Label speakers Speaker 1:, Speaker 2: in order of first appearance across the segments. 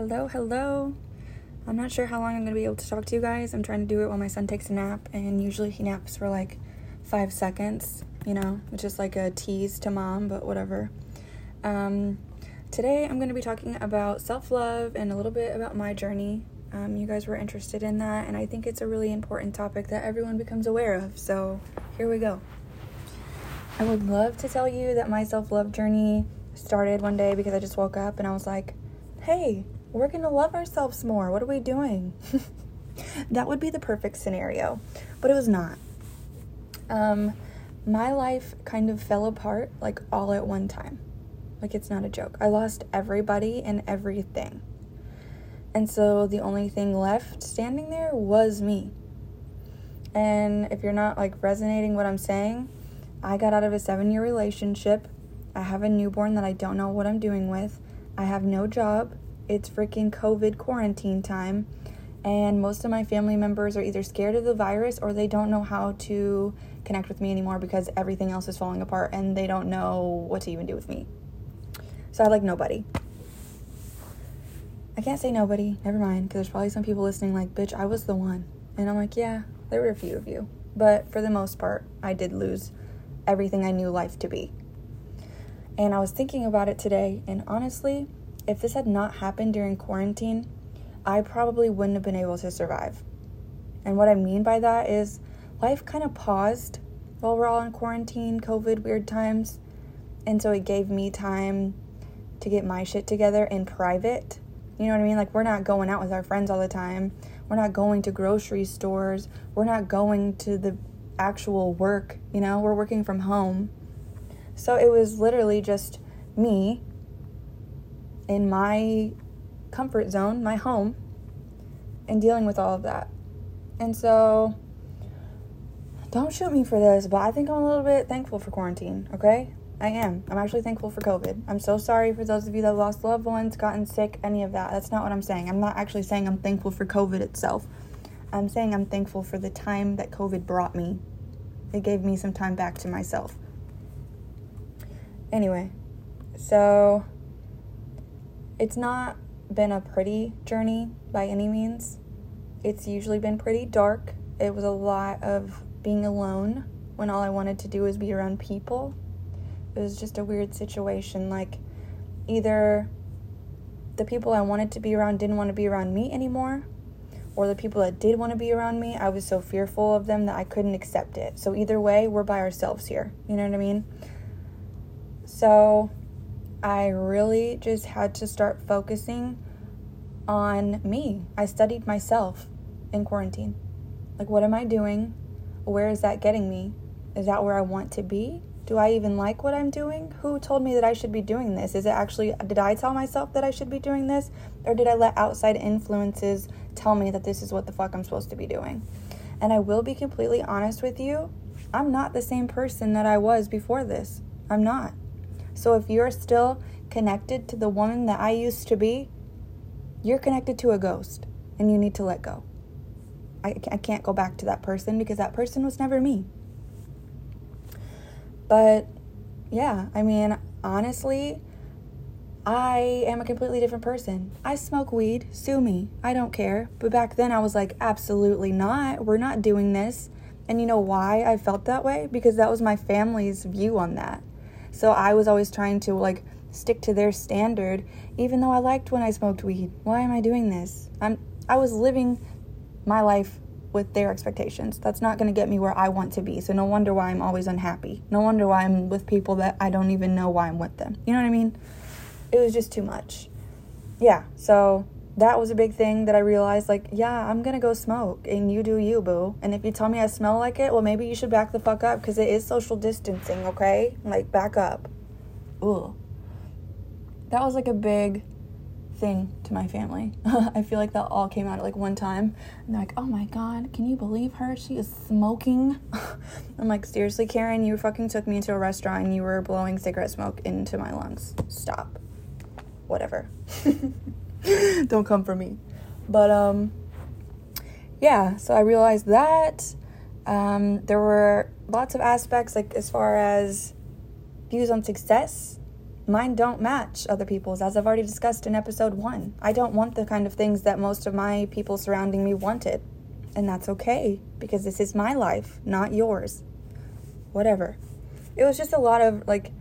Speaker 1: Hello, hello. I'm not sure how long I'm going to be able to talk to you guys. I'm trying to do it while my son takes a nap, and usually he naps for like five seconds, you know, which is like a tease to mom, but whatever. Um, today I'm going to be talking about self love and a little bit about my journey. Um, you guys were interested in that, and I think it's a really important topic that everyone becomes aware of. So here we go. I would love to tell you that my self love journey started one day because I just woke up and I was like, hey, we're going to love ourselves more. What are we doing? that would be the perfect scenario, but it was not. Um, my life kind of fell apart like all at one time. Like it's not a joke. I lost everybody and everything. And so the only thing left standing there was me. And if you're not like resonating what I'm saying, I got out of a seven year relationship. I have a newborn that I don't know what I'm doing with. I have no job. It's freaking COVID quarantine time. And most of my family members are either scared of the virus or they don't know how to connect with me anymore because everything else is falling apart and they don't know what to even do with me. So I like nobody. I can't say nobody, never mind, because there's probably some people listening like, bitch, I was the one. And I'm like, yeah, there were a few of you. But for the most part, I did lose everything I knew life to be. And I was thinking about it today, and honestly, if this had not happened during quarantine, I probably wouldn't have been able to survive. And what I mean by that is life kind of paused while we're all in quarantine, COVID, weird times. And so it gave me time to get my shit together in private. You know what I mean? Like, we're not going out with our friends all the time. We're not going to grocery stores. We're not going to the actual work. You know, we're working from home. So it was literally just me in my comfort zone, my home, and dealing with all of that. And so, don't shoot me for this, but I think I'm a little bit thankful for quarantine, okay? I am. I'm actually thankful for COVID. I'm so sorry for those of you that lost loved ones, gotten sick, any of that. That's not what I'm saying. I'm not actually saying I'm thankful for COVID itself. I'm saying I'm thankful for the time that COVID brought me. It gave me some time back to myself. Anyway, so it's not been a pretty journey by any means. It's usually been pretty dark. It was a lot of being alone when all I wanted to do was be around people. It was just a weird situation. Like, either the people I wanted to be around didn't want to be around me anymore, or the people that did want to be around me, I was so fearful of them that I couldn't accept it. So, either way, we're by ourselves here. You know what I mean? So, I really just had to start focusing on me. I studied myself in quarantine. Like, what am I doing? Where is that getting me? Is that where I want to be? Do I even like what I'm doing? Who told me that I should be doing this? Is it actually, did I tell myself that I should be doing this? Or did I let outside influences tell me that this is what the fuck I'm supposed to be doing? And I will be completely honest with you, I'm not the same person that I was before this. I'm not. So if you're still connected to the woman that I used to be, you're connected to a ghost and you need to let go. I, I can't go back to that person because that person was never me. But yeah, I mean, honestly, I am a completely different person. I smoke weed, sue me. I don't care. But back then I was like, absolutely not. We're not doing this. And you know why I felt that way? Because that was my family's view on that. So I was always trying to like stick to their standard even though I liked when I smoked weed. Why am I doing this? I'm I was living my life with their expectations. That's not going to get me where I want to be. So no wonder why I'm always unhappy. No wonder why I'm with people that I don't even know why I'm with them. You know what I mean? It was just too much. Yeah, so that was a big thing that I realized like, yeah, I'm to go smoke and you do you, boo. And if you tell me I smell like it, well maybe you should back the fuck up cuz it is social distancing, okay? Like back up. Ugh. That was like a big thing to my family. I feel like that all came out at like one time. And they're like, oh my God, can you believe her? She is smoking. I'm like, seriously, Karen, you fucking took me into a restaurant and you were blowing cigarette smoke into my lungs. Stop. Whatever. Don't come for me. But, um, yeah, so I realized that. Um, there were lots of aspects, like as far as views on success mine don't match other people's, as I've already discussed in episode one. I don't want the kind of things that most of my people surrounding me wanted. And that's okay because this is my life, not yours. Whatever. It was just a lot of like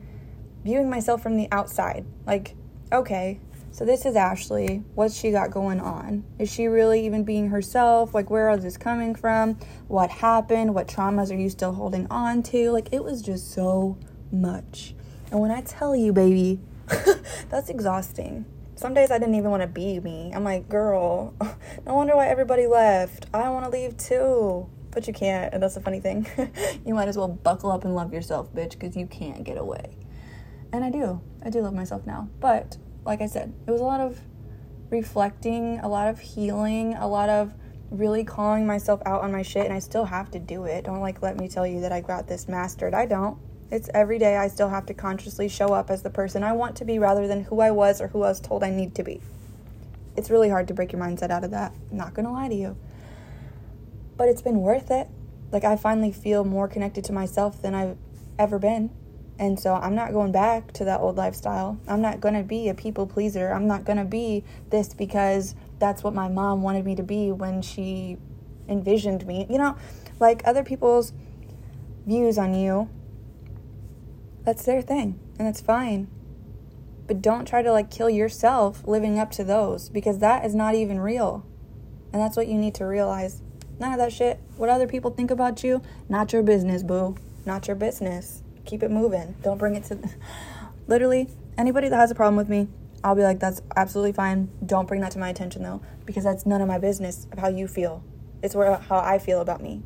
Speaker 1: viewing myself from the outside. Like, okay, so this is Ashley. What's she got going on? Is she really even being herself? Like, where is this coming from? What happened? What traumas are you still holding on to? Like, it was just so much. And when I tell you, baby, that's exhausting. Some days I didn't even want to be me. I'm like, girl, no wonder why everybody left. I want to leave too. But you can't, and that's the funny thing. you might as well buckle up and love yourself, bitch, because you can't get away. And I do. I do love myself now. But like I said, it was a lot of reflecting, a lot of healing, a lot of really calling myself out on my shit, and I still have to do it. Don't like let me tell you that I got this mastered. I don't. It's every day I still have to consciously show up as the person I want to be rather than who I was or who I was told I need to be. It's really hard to break your mindset out of that. I'm not gonna lie to you. But it's been worth it. Like, I finally feel more connected to myself than I've ever been. And so I'm not going back to that old lifestyle. I'm not going to be a people pleaser. I'm not going to be this because that's what my mom wanted me to be when she envisioned me. You know, like other people's views on you, that's their thing, and that's fine. But don't try to like kill yourself living up to those because that is not even real. And that's what you need to realize. None of that shit, what other people think about you, not your business, boo. Not your business keep it moving. Don't bring it to literally anybody that has a problem with me. I'll be like, that's absolutely fine. Don't bring that to my attention though, because that's none of my business of how you feel. It's where how I feel about me,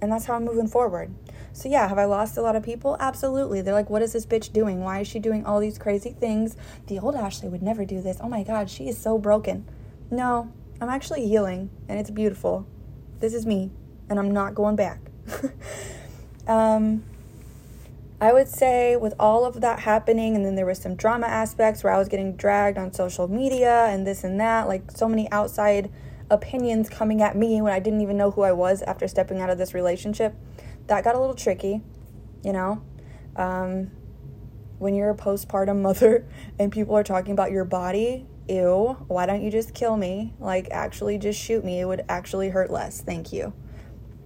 Speaker 1: and that's how I'm moving forward. So yeah, have I lost a lot of people? Absolutely. They're like, what is this bitch doing? Why is she doing all these crazy things? The old Ashley would never do this. Oh my god, she is so broken. No, I'm actually healing, and it's beautiful. This is me, and I'm not going back. um I would say with all of that happening, and then there was some drama aspects where I was getting dragged on social media and this and that, like so many outside opinions coming at me when I didn't even know who I was after stepping out of this relationship. That got a little tricky, you know. Um, when you're a postpartum mother and people are talking about your body, ew, why don't you just kill me? Like, actually, just shoot me. It would actually hurt less. Thank you.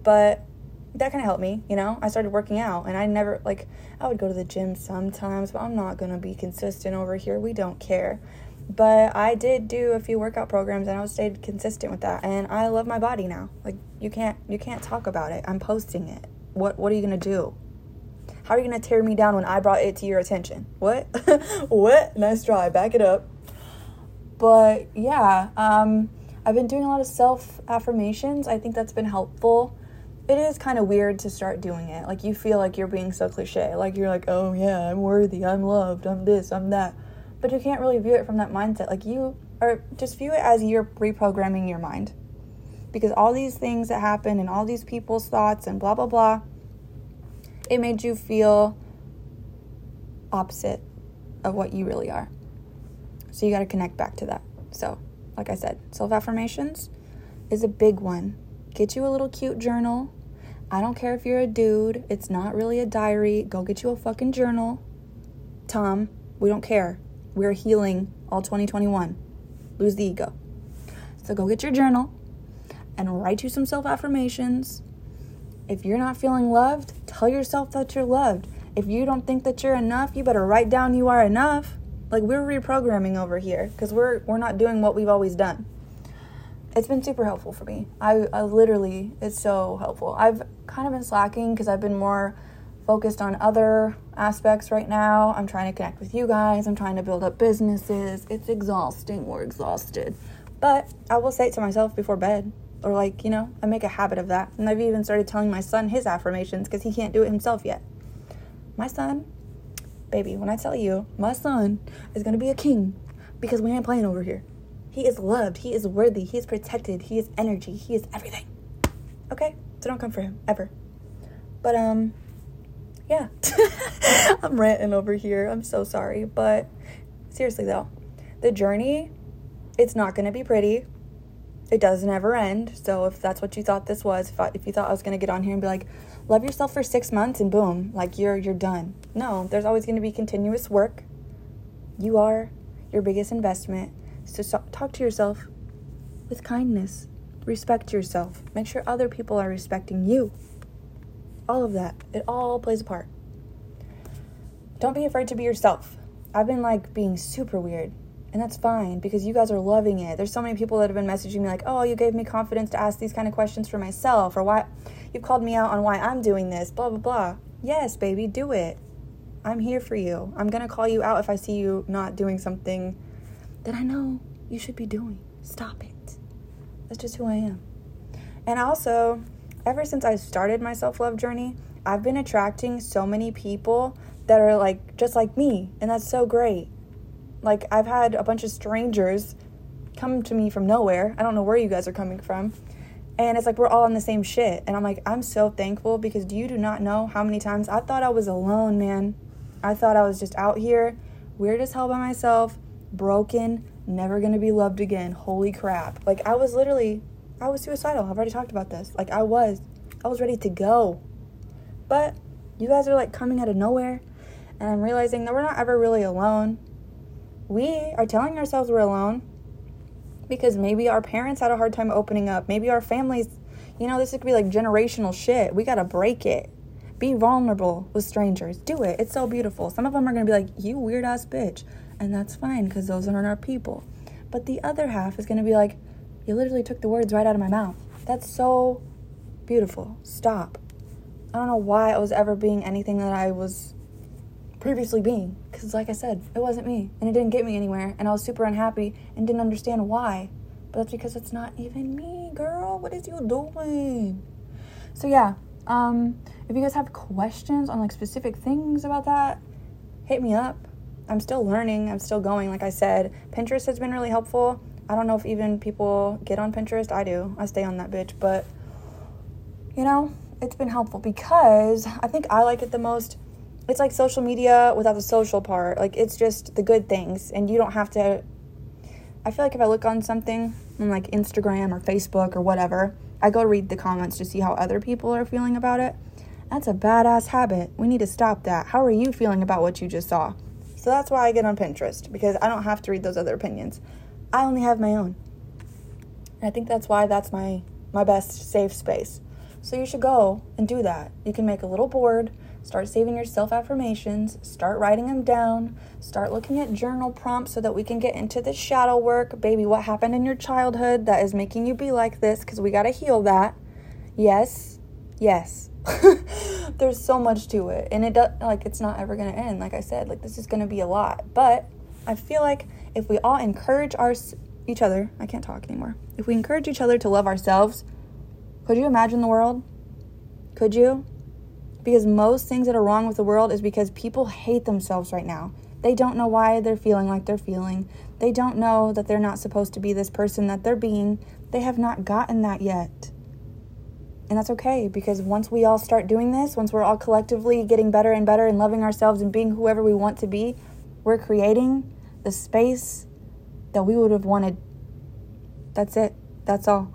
Speaker 1: But that kind of helped me, you know. I started working out and I never like I would go to the gym sometimes, but I'm not going to be consistent over here. We don't care. But I did do a few workout programs and I stayed consistent with that and I love my body now. Like you can't you can't talk about it. I'm posting it. What what are you going to do? How are you going to tear me down when I brought it to your attention? What? what? Nice try. Back it up. But yeah, um I've been doing a lot of self affirmations. I think that's been helpful it is kind of weird to start doing it. Like you feel like you're being so cliche. Like you're like, "Oh yeah, I'm worthy. I'm loved. I'm this. I'm that." But you can't really view it from that mindset. Like you or just view it as you're reprogramming your mind. Because all these things that happen and all these people's thoughts and blah blah blah, it made you feel opposite of what you really are. So you got to connect back to that. So, like I said, self affirmations is a big one. Get you a little cute journal I don't care if you're a dude, it's not really a diary. Go get you a fucking journal. Tom, we don't care. We're healing all 2021. Lose the ego. So go get your journal and write you some self affirmations. If you're not feeling loved, tell yourself that you're loved. If you don't think that you're enough, you better write down you are enough. Like we're reprogramming over here because we're we're not doing what we've always done it's been super helpful for me. I, I literally, it's so helpful. I've kind of been slacking because I've been more focused on other aspects right now. I'm trying to connect with you guys, I'm trying to build up businesses. It's exhausting. We're exhausted. But I will say it to myself before bed, or like, you know, I make a habit of that. And I've even started telling my son his affirmations because he can't do it himself yet. My son, baby, when I tell you, my son is gonna be a king because we ain't playing over here. He is loved. He is worthy. He is protected. He is energy. He is everything. Okay? So don't come for him ever. But um yeah. I'm ranting over here. I'm so sorry, but seriously though, the journey it's not going to be pretty. It doesn't ever end. So if that's what you thought this was, if, I, if you thought I was going to get on here and be like, love yourself for 6 months and boom, like you're you're done. No, there's always going to be continuous work You are your biggest investment. So, talk to yourself with kindness. Respect yourself. Make sure other people are respecting you. All of that. It all plays a part. Don't be afraid to be yourself. I've been like being super weird. And that's fine because you guys are loving it. There's so many people that have been messaging me like, "Oh, you gave me confidence to ask these kind of questions for myself," or "Why you've called me out on why I'm doing this." Blah blah blah. Yes, baby, do it. I'm here for you. I'm gonna call you out if I see you not doing something that I know you should be doing. Stop it. That's just who I am. And also, ever since I started my self love journey, I've been attracting so many people that are like just like me, and that's so great. Like, I've had a bunch of strangers come to me from nowhere. I don't know where you guys are coming from. And it's like we're all on the same shit. And I'm like, I'm so thankful because do you do not know how many times I thought I was alone, man. I thought I was just out here, weird as hell by myself, broken, never gonna be loved again. Holy crap. Like, I was literally, I was suicidal. I've already talked about this. Like, I was. I was ready to go. But you guys are like coming out of nowhere. And I'm realizing that we're not ever really alone we are telling ourselves we're alone because maybe our parents had a hard time opening up. Maybe our families, you know, this could be like generational shit. We got to break it. Be vulnerable with strangers. Do it. It's so beautiful. Some of them are to be like, you weird ass bitch. And that's fine because those aren't our people. But the other half is going to be like, you literally took the words right out of my mouth. That's so beautiful. Stop. I don't know why I was ever being anything that I was previously being. Because, like I said, it wasn't me and it didn't get me anywhere. And I was super unhappy and didn't understand why. But that's because it's not even me, girl. What is you doing? So, yeah. Um, if you guys have questions on like specific things about that, hit me up. I'm still learning. I'm still going. Like I said, Pinterest has been really helpful. I don't know if even people get on Pinterest. I do. I stay on that bitch. But, you know, it's been helpful because I think I like it the most it's like social media without the social part. Like it's just the good things, and you don't have to. I feel like if I look on something on like Instagram or Facebook or whatever, I go read the comments to see how other people are feeling about it. That's a badass habit. We need to stop that. How are you feeling about what you just saw? So that's why I get on Pinterest because I don't have to read those other opinions. I only have my own. And I think that's why that's my my best safe space. So you should go and do that. You can make a little board Start saving your self affirmations, start writing them down, start looking at journal prompts so that we can get into the shadow work. Baby, what happened in your childhood that is making you be like this? Because we got to heal that. Yes, yes. There's so much to it. And it does, like, it's not ever going to end. Like I said, like, this is going to be a lot. But I feel like if we all encourage our, each other, I can't talk anymore. If we encourage each other to love ourselves, could you imagine the world? Could you? Because most things that are wrong with the world is because people hate themselves right now. They don't know why they're feeling like they're feeling. They don't know that they're not supposed to be this person that they're being. They have not gotten that yet. And that's okay because once we all start doing this, once we're all collectively getting better and better and loving ourselves and being whoever we want to be, we're creating the space that we would have wanted. That's it. That's all.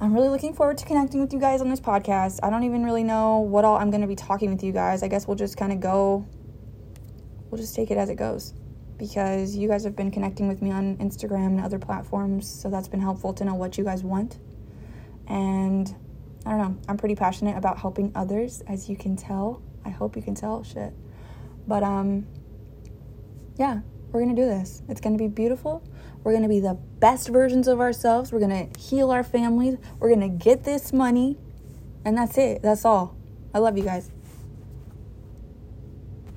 Speaker 1: I'm really looking forward to connecting with you guys on this podcast. I don't even really know what all I'm going to be talking with you guys. I guess we'll just kind of go, we'll just take it as it goes because you guys have been connecting with me on Instagram and other platforms. So that's been helpful to know what you guys want. And I don't know, I'm pretty passionate about helping others, as you can tell. I hope you can tell. Shit. But, um, yeah, we're going to do this. It's going to be beautiful. We're going to be the best versions of ourselves. We're going to heal our families. We're going to get this money. And that's it. That's all. I love you guys.